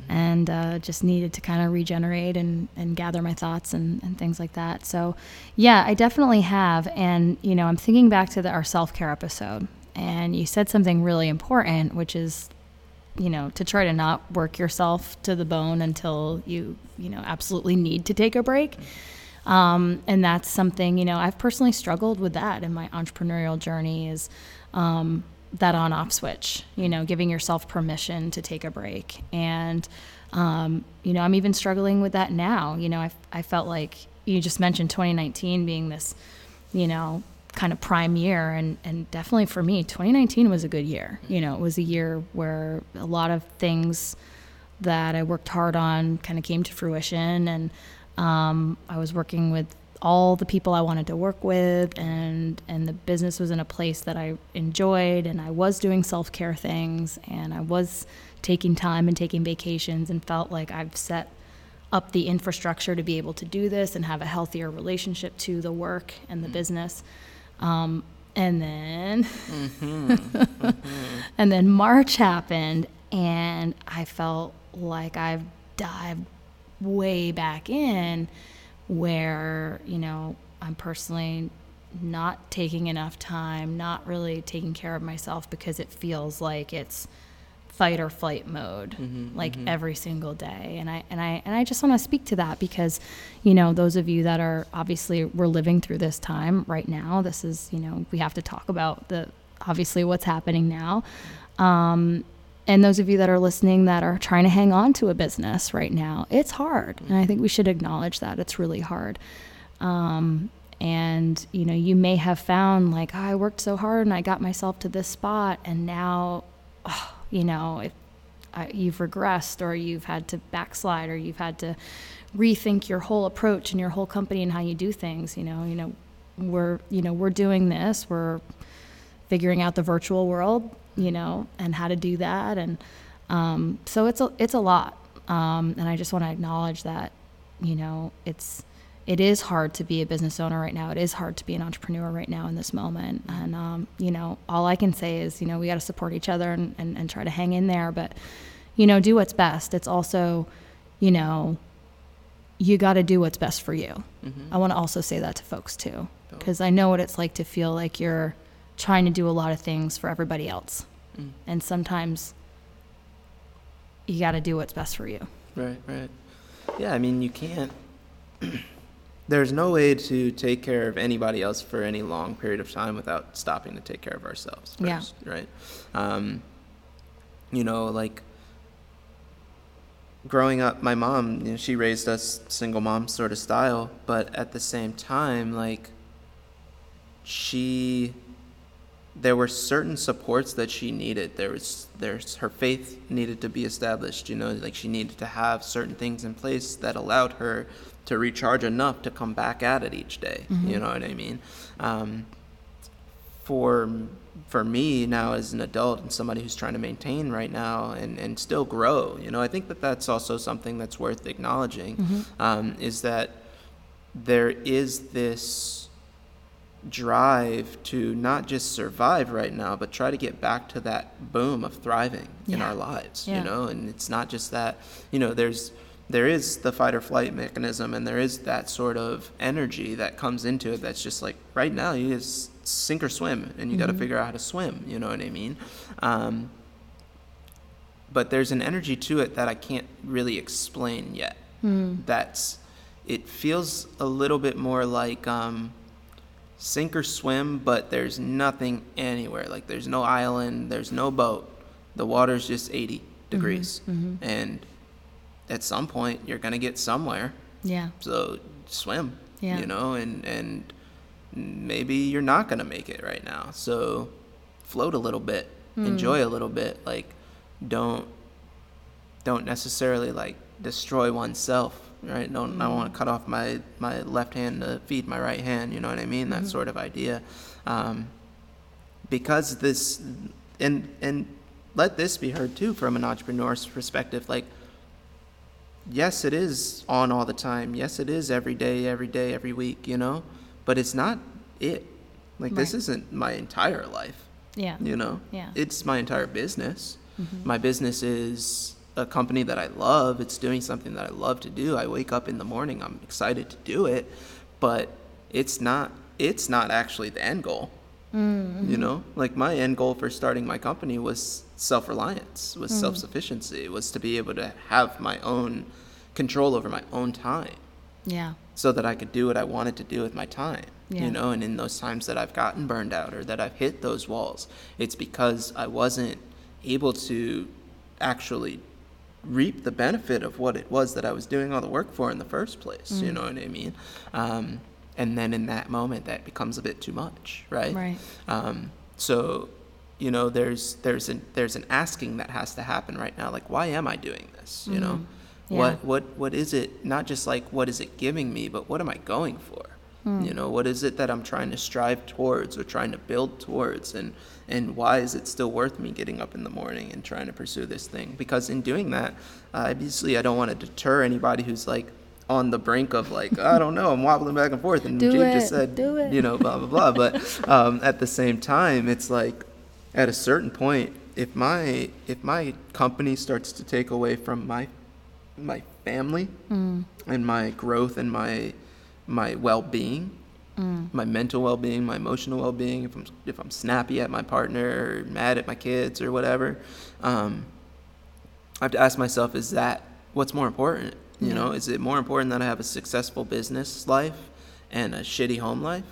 and uh, just needed to kind of regenerate and, and gather my thoughts and, and things like that. So yeah i definitely have. And you know i'm thinking back to the, our self-care episode. And you said something really important which is you know to try to not work yourself to the bone until you you know absolutely need to take a break um, and that's something you know i've personally struggled with that in my entrepreneurial journey is um, that on off switch you know giving yourself permission to take a break. And um, you know i'm even struggling with that now. You know I, I felt like you just mentioned 2019 being this you know kind of prime year. And, and definitely for me 2019 was a good year. You know it was a year where a lot of things that i worked hard on kind of came to fruition. And um, i was working with all the people i wanted to work with and and the business was in a place that i enjoyed and i was doing self-care things and i was taking time and taking vacations and felt like i've set up the infrastructure to be able to do this and have a healthier relationship to the work and the business. Um, and then and then march happened and i felt like i've dived way back in where you know i'm personally not taking enough time not really taking care of myself because it feels like it's fight or flight mode like every single day. And i and i and i just want to speak to that because you know those of you that are obviously we're living through this time right now this is you know we have to talk about the obviously what's happening now. Um, and those of you that are listening that are trying to hang on to a business right now it's hard. And i think we should acknowledge that it's really hard. Um, and you know you may have found like oh, i worked so hard and i got myself to this spot and now oh, you know it, I, you've regressed or you've had to backslide or you've had to rethink your whole approach and your whole company and how you do things you know you know we're you know we're doing this. We're figuring out the virtual world you know and how to do that and um, so it's a it's a lot um, and i just want to acknowledge that you know it's it is hard to be a business owner right now. It is hard to be an entrepreneur right now in this moment. And, um, you know, all I can say is, you know, we got to support each other and, and, and try to hang in there. But, you know, do what's best. It's also, you know, you got to do what's best for you. I want to also say that to folks too, because I know what it's like to feel like you're trying to do a lot of things for everybody else. And sometimes you got to do what's best for you. Right, right. Yeah, I mean, you can't. There's no way to take care of anybody else for any long period of time without stopping to take care of ourselves Yeah. right? Um, you know, like growing up, my mom, you know, she raised us single mom sort of style, but at the same time, like she there were certain supports that she needed. There was there's her faith needed to be established, you know, like she needed to have certain things in place that allowed her to recharge enough to come back at it each day. You know what I mean? Um, for for me now as an adult and somebody who's trying to maintain right now and, and still grow, you know, I think that that's also something that's worth acknowledging. Um, is that there is this drive to not just survive right now, but try to get back to that boom of thriving in our lives, Yeah. you know, and it's not just that, you know, there's, there is the fight or flight mechanism and there is that sort of energy that comes into it that's just like right now you just sink or swim and you got to figure out how to swim you know what i mean? Um, but there's an energy to it that i can't really explain yet. That's it feels a little bit more like um, sink or swim but there's nothing anywhere. Like there's no island there's no boat. The water's just 80 degrees. and at some point you're going to get somewhere. Yeah. so swim Yeah. you know and and maybe you're not going to make it right now. So float a little bit. Hmm. enjoy a little bit. Like don't don't necessarily like destroy oneself right? Don't i Hmm. want to cut off my my left hand to feed my right hand you know what i mean? Mm-hmm. that sort of idea. Um, because this and and let this be heard too from an entrepreneur's perspective like yes it is on all the time. Yes it is every day every day every week you know? But it's not it. Like this isn't my entire life Yeah. you know? Yeah. it's my entire business. My business is a company that i love it's doing something that i love to do i wake up in the morning i'm excited to do it but it's not it's not actually the end goal mm-hmm. you know like my end goal for starting my company was self-reliance was mm. self-sufficiency was to be able to have my own control over my own time Yeah. so that I could do what I wanted to do with my time. Yeah. You know, and in those times that I've gotten burned out or that I've hit those walls, it's because I wasn't able to actually reap the benefit of what it was that I was doing all the work for in the first place. You Mm. know what I mean? Um, and then in that moment, that becomes a bit too much, right? Right. Um, so, you know, there's there's an there's an asking that has to happen right now. Like, why am I doing this? You know, Yeah. what what what is it? Not just like what is it giving me, but what am I going for? You know, what is it that I'm trying to strive towards or trying to build towards, and and why is it still worth me getting up in the morning and trying to pursue this thing? Because in doing that, uh, obviously, I don't want to deter anybody who's like on the brink of like I don't know, I'm wobbling back and forth, and Do it, just said, do it. you know, blah blah blah. But um, at the same time, it's like at a certain point, if my if my company starts to take away from my my family Mm. and my growth and my my well-being, Mm. my mental well-being, my emotional well-being, if I'm if I'm snappy at my partner or mad at my kids or whatever, um, I have to ask myself: Is that what's more important? You Yeah. know, is it more important that I have a successful business life and a shitty home life,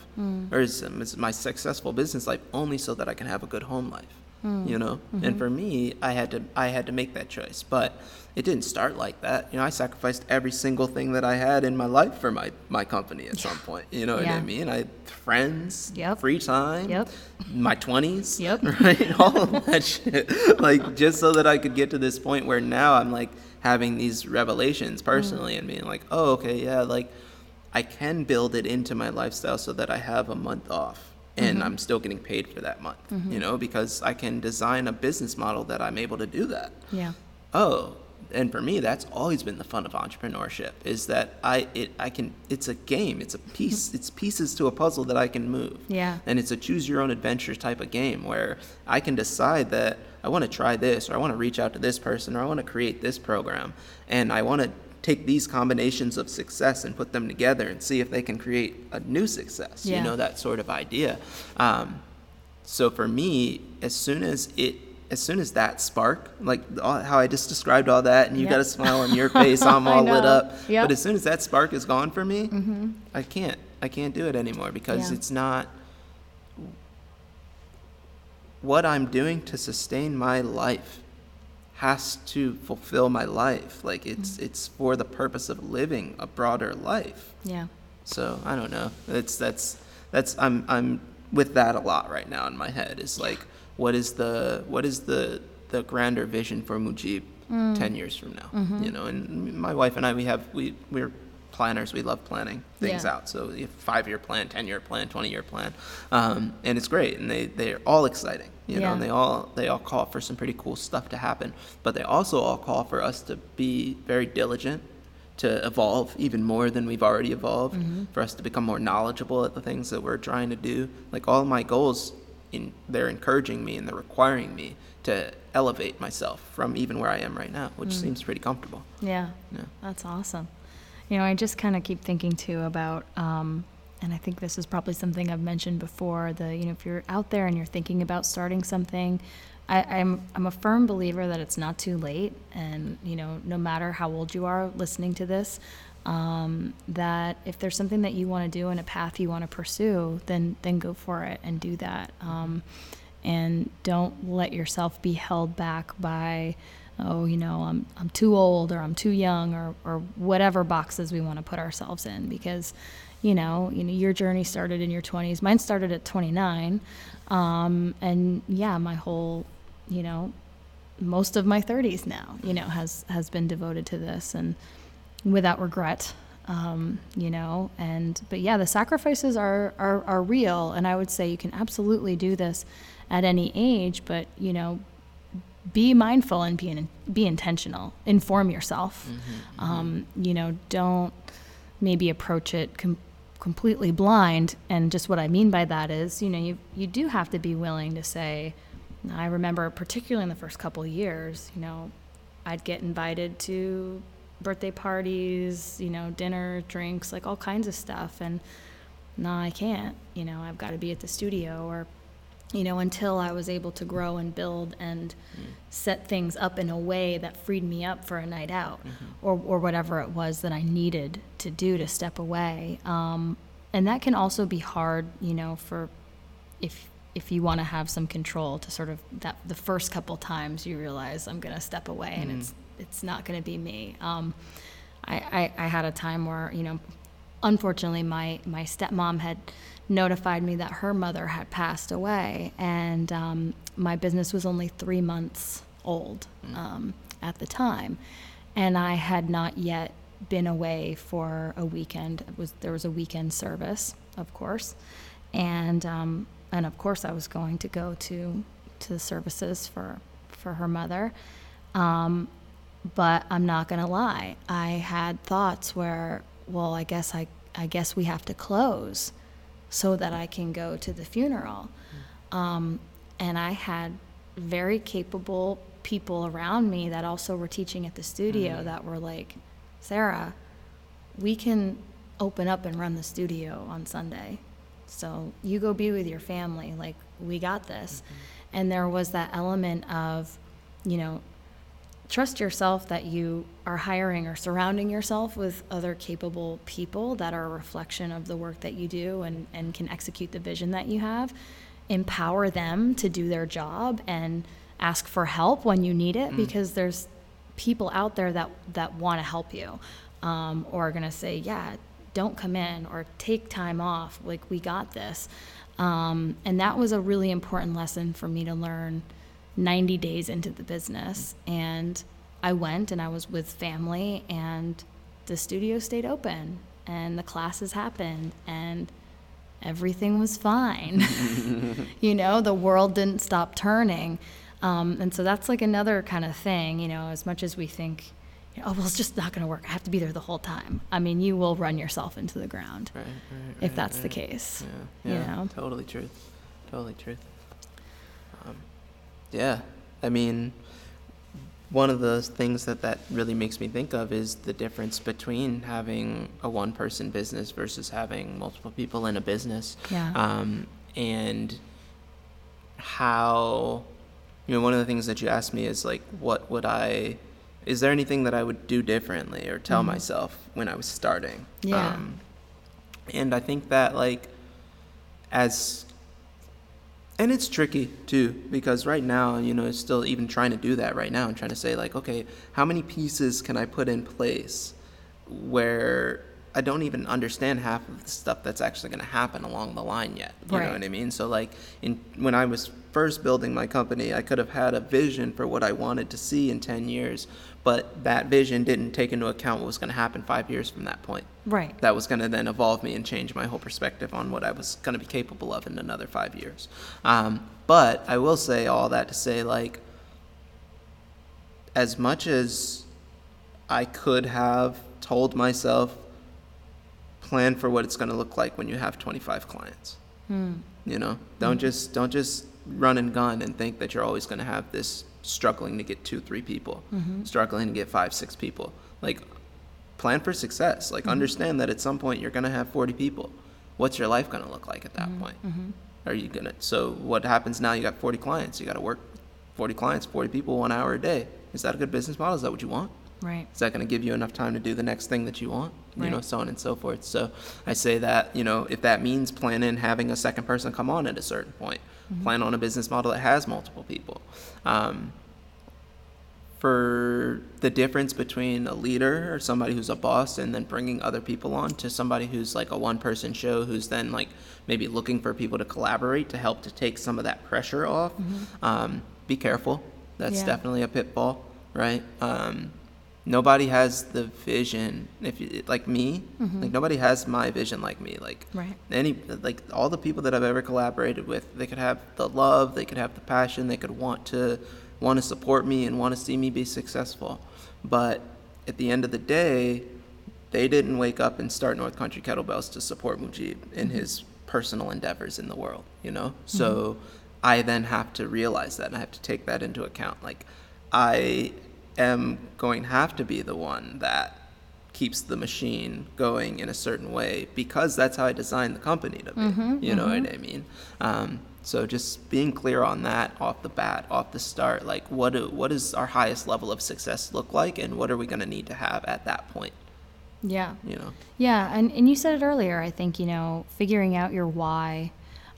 or is, um, is my successful business life only so that I can have a good home life? Mm-hmm. You know, and mm-hmm. for me, I had to I had to make that choice, but it didn't start like that. You know, I sacrificed every single thing that I had in my life for my my company at some point. You know what I mean? I friends, Yep. free time, Yep. my twenties, Yep. right? All of that shit, like just so that I could get to this point where now I'm like having these revelations mm. personally and being like, oh, okay, yeah, like I can build it into my lifestyle so that I have a month off and mm-hmm. I'm still getting paid for that month, you mm-hmm. know, because I can design a business model that I'm able to do that. Yeah. oh and for me that's always been the fun of entrepreneurship is that i it i can it's a game. It's a piece it's pieces to a puzzle that i can move. Yeah. and it's a choose your own adventure type of game where i can decide that i want to try this or i want to reach out to this person or i want to create this program and i want to take these combinations of success and put them together and see if they can create a new success Yeah. you know that sort of idea um, so for me, as soon as it, as soon as that spark, like all, how I just described all that, and you Yep. got a smile on your face, I'm all lit up. Yep. Mm-hmm. But as soon as that spark is gone for me, I can't, I can't do it anymore because Yeah. it's not what I'm doing to sustain my life has to fulfill my life. Like it's Mm-hmm. it's for the purpose of living a broader life. Yeah. So I don't know. It's that's that's I'm I'm with that a lot right now in my head. Is like what is the what is the the grander vision for Mujib ten years from now? You know, and my wife and I we have we we're planners. We love planning things Yeah. out. So five year plan, ten year plan, twenty year plan, um, and it's great. And they they're all exciting. You know, and they all they all call for some pretty cool stuff to happen. But they also all call for us to be very diligent to evolve even more than we've already evolved, for us to become more knowledgeable at the things that we're trying to do. Like all my goals in, they're encouraging me and they're requiring me to elevate myself from even where I am right now, which seems pretty comfortable. Yeah, Yeah. that's awesome. You know, I just kind of keep thinking too about, um, and I think this is probably something I've mentioned before. The you know, if you're out there and you're thinking about starting something, I, I'm I'm a firm believer that it's not too late, and you know, no matter how old you are listening to this, um, that if there's something that you want to do and a path you want to pursue, then then go for it and do that. Um, and don't let yourself be held back by oh you know i'm, I'm too old or i'm too young or, or whatever boxes we want to put ourselves in because you know you know your journey started in your 20s mine started at 29 um, and yeah my whole you know most of my 30s now you know has has been devoted to this and without regret um, you know and but yeah the sacrifices are, are are real and i would say you can absolutely do this at any age but you know be mindful and be in, be intentional. Inform yourself. Um, you know don't maybe approach it com- completely blind. And just what i mean by that is you know you you do have to be willing to say i remember particularly in the first couple of years you know i'd get invited to birthday parties you know dinner drinks like all kinds of stuff. And no i can't. You know i've got to be at the studio or you know, until I was able to grow and build and set things up in a way that freed me up for a night out or, or whatever it was that I needed to do to step away. Um, and that can also be hard, you know, for if if you want to have some control to sort of that the first couple times you realize I'm going to step away and it's it's not going to be me. Um, I, I, I had a time where you know unfortunately my my stepmom had notified me that her mother had passed away and um, my business was only three months old um, at the time. And i had not yet been away for a weekend. It was there was a weekend service of course. And um, and of course i was going to go to to the services for for her mother. Um, but I'm not gonna lie. I had thoughts where, well, I guess I, I guess we have to close, so that I can go to the funeral. Mm-hmm. Um, and I had very capable people around me that also were teaching at the studio mm. that were like, Sarah, we can open up and run the studio on Sunday. So you go be with your family. Like, we got this. Mm-hmm. And there was that element of, you know, trust yourself that you are hiring or surrounding yourself with other capable people that are a reflection of the work that you do and, and can execute the vision that you have. Empower them to do their job and ask for help when you need it because there's people out there that, that want to help you um, or are going to say, yeah, don't come in or take time off. Like, we got this. Um, and that was a really important lesson for me to learn 90 days into the business. And I went and I was with family, and the studio stayed open, and the classes happened, and everything was fine. you know, the world didn't stop turning. Um, and so that's like another kind of thing, you know, as much as we think, you know, oh, well, it's just not going to work. I have to be there the whole time. I mean, you will run yourself into the ground Right, right, if right, that's the case. Yeah, you know? totally truth, totally truth. Yeah, I mean, one of the things that that really makes me think of is the difference between having a one-person business versus having multiple people in a business. Yeah. Um, and how, you know, one of the things that you asked me is like, what would I, is there anything that I would do differently or tell myself when I was starting? Yeah. Um, and I think that like, as and it's tricky too because right now you know it's still even trying to do that right now and trying to say like okay how many pieces can i put in place where i don't even understand half of the stuff that's actually going to happen along the line yet you Right. know what i mean so like in when i was first building my company i could have had a vision for what i wanted to see in 10 years but that vision didn't take into account what was going to happen five years from that point Right. that was going to then evolve me and change my whole perspective on what I was going to be capable of in another five years. Um, but I will say all that to say, like, as much as I could have told myself, plan for what it's going to look like when you have 25 clients. Hmm. You know, don't hmm. just don't just run and gun and think that you're always going to have this struggling to get two, three people, mm-hmm. struggling to get five, six people. Like, plan for success. Like, mm-hmm. understand that at some point you're going to have 40 people. What's your life going to look like at that mm-hmm. point? Are you going to? So, what happens now? You got 40 clients. You got to work 40 clients, 40 people, one hour a day. Is that a good business model? Is that what you want? Right. Is that going to give you enough time to do the next thing that you want? You know, so on and so forth. So I say that, you know, if that means plan in having a second person come on at a certain point, plan on a business model that has multiple people. Um, for the difference between a leader or somebody who's a boss and then bringing other people on to somebody who's like a one person show who's then like maybe looking for people to collaborate to help to take some of that pressure off um, be careful that's Yeah. definitely a pitfall right um, nobody has the vision if you like me mm-hmm. like nobody has my vision like me like Right. any like all the people that I've ever collaborated with, they could have the love, they could have the passion, they could want to want to support me and want to see me be successful. But at the end of the day, they didn't wake up and start North Country Kettlebells to support Mujib in mm-hmm. his personal endeavors in the world, you know? Mm-hmm. So I then have to realize that and I have to take that into account. Like I am going to have to be the one that keeps the machine going in a certain way because that's how I designed the company to be. you know what I mean? Um, so just being clear on that off the bat, off the start, like what do, what does our highest level of success look like, and what are we going to need to have at that point? Yeah. You know? Yeah, and, and you said it earlier. I think, you know, figuring out your why,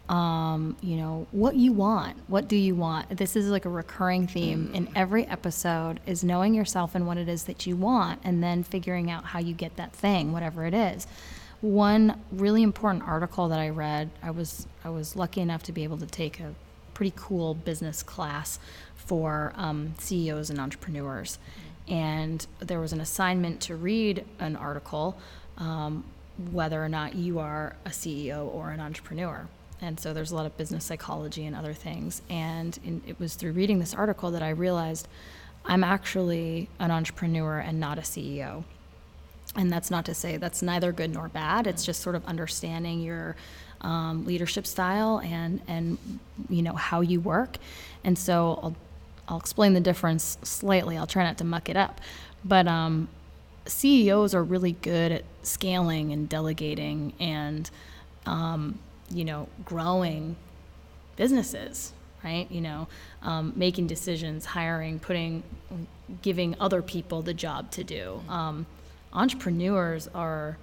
um, you know, what you want. What do you want? This is like a recurring theme in every episode is knowing yourself and what it is that you want and then figuring out how you get that thing, whatever it is. One really important article that I read, I was I was lucky enough to be able to take a pretty cool business class for um, CEOs and entrepreneurs. And there was an assignment to read an article, um, whether or not you are a CEO or an entrepreneur. And so there's a lot of business psychology and other things. And in, it was through reading this article that I realized I'm actually an entrepreneur and not a CEO. And that's not to say that's neither good nor bad. It's just sort of understanding your um, leadership style and and you know how you work. And so I'll I'll explain the difference slightly. I'll try not to muck it up, but um, CEOs are really good at scaling and delegating and um, you know growing businesses, right? You know, um, making decisions, hiring, putting, giving other people the job to do. Um, entrepreneurs are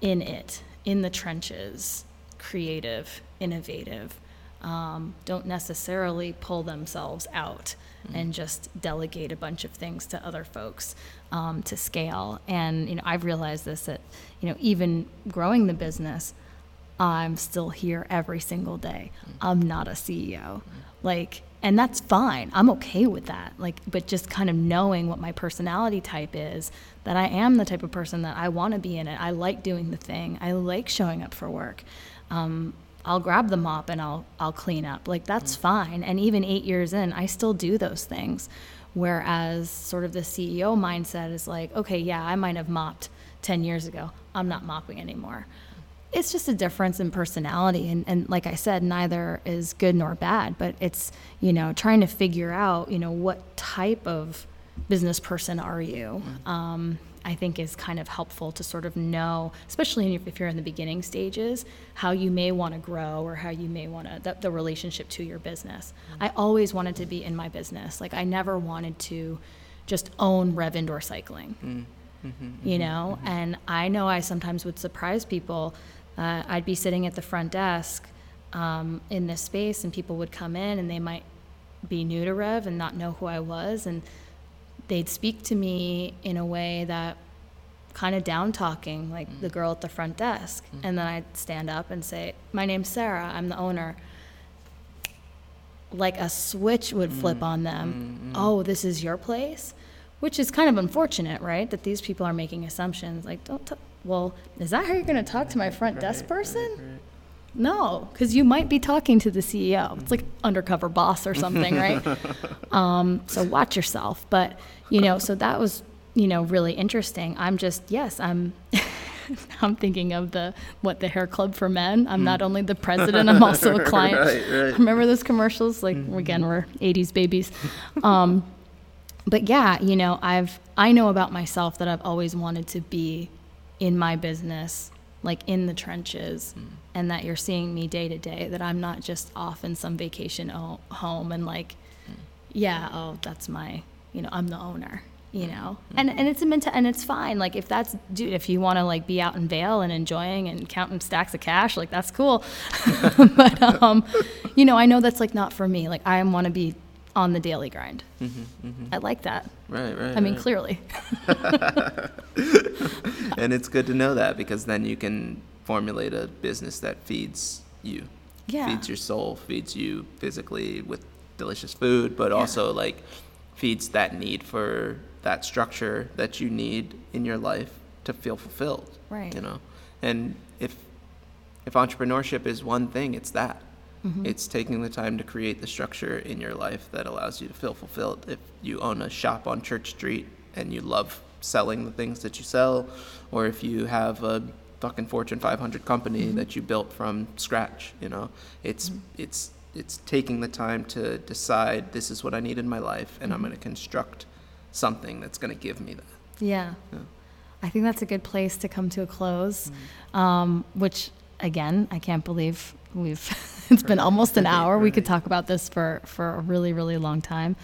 in it, in the trenches, creative, innovative. Um, don't necessarily pull themselves out and just delegate a bunch of things to other folks um, to scale. And you know, I've realized this that you know, even growing the business, I'm still here every single day. I'm not a CEO. Like, and that's fine. I'm okay with that. Like, but just kind of knowing what my personality type is, that I am the type of person that I want to be in it. I like doing the thing. I like showing up for work. Um, I'll grab the mop and I'll I'll clean up. Like that's fine. And even 8 years in, I still do those things. Whereas sort of the CEO mindset is like, okay, yeah, I might have mopped 10 years ago. I'm not mopping anymore it's just a difference in personality and, and like i said neither is good nor bad but it's you know trying to figure out you know what type of business person are you mm-hmm. um, i think is kind of helpful to sort of know especially if you're in the beginning stages how you may want to grow or how you may want to the, the relationship to your business. Mm-hmm. I always wanted to be in my business. Like i never wanted to just own rev indoor cycling mm-hmm. you know? And i know i sometimes would surprise people uh, i'd be sitting at the front desk um, in this space and people would come in and they might be new to rev and not know who i was and they'd speak to me in a way that kind of down talking like the girl at the front desk and then i'd stand up and say my name's sarah i'm the owner like a switch would flip on them. Oh, this is your place? Which is kind of unfortunate, right? That these people are making assumptions. Like, don't, t- well, is that how you're going to talk to my front desk person? No, because you might be talking to the CEO. It's like undercover boss or something, right? um, so watch yourself. But, you know, so that was, you know, really interesting. I'm just, yes, I'm. I'm thinking of the what the hair club for men. I'm not only the president, I'm also a client. Right, right. Remember those commercials? Like again, we're 80s babies. Um, but yeah, you know, I've I know about myself that I've always wanted to be in my business, like in the trenches, hmm. and that you're seeing me day to day. That I'm not just off in some vacation o- home and like, hmm. yeah, oh, that's my, you know, I'm the owner. You hmm. know, and and it's a mental, and it's fine. Like if that's, dude, if you want to like be out in Vail and enjoying and counting stacks of cash, like that's cool. but um, you know, I know that's like not for me. Like I want to be on the daily grind. Mm-hmm, mm-hmm. I like that. Right, right. I mean, right. clearly. and it's good to know that because then you can formulate a business that feeds you Yeah. feeds your soul feeds you physically with delicious food but also like feeds that need for that structure that you need in your life to feel fulfilled Right. you know and if if entrepreneurship is one thing it's that Mm-hmm. it's taking the time to create the structure in your life that allows you to feel fulfilled if you own a shop on church street and you love selling the things that you sell or if you have a fucking fortune 500 company Mm-hmm. that you built from scratch you know it's it's it's taking the time to decide this is what i need in my life and i'm Mm-hmm. going to construct something that's going to give me that Yeah. Yeah. I think that's a good place to come to a close. Um, which, again, I can't believe we've. it's been almost an hour. We could talk about this for for a really really long time.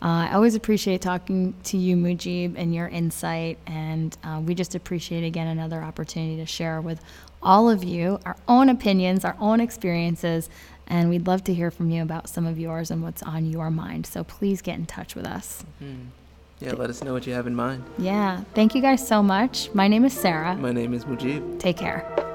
Uh, I always appreciate talking to you, Mujib, and your insight, and uh, we just appreciate again another opportunity to share with all of you our own opinions, our own experiences, and we'd love to hear from you about some of yours and what's on your mind. So please get in touch with us. yeah let us know what you have in mind Yeah. Thank you guys so much. My name is Sarah. my name is mujib Take care.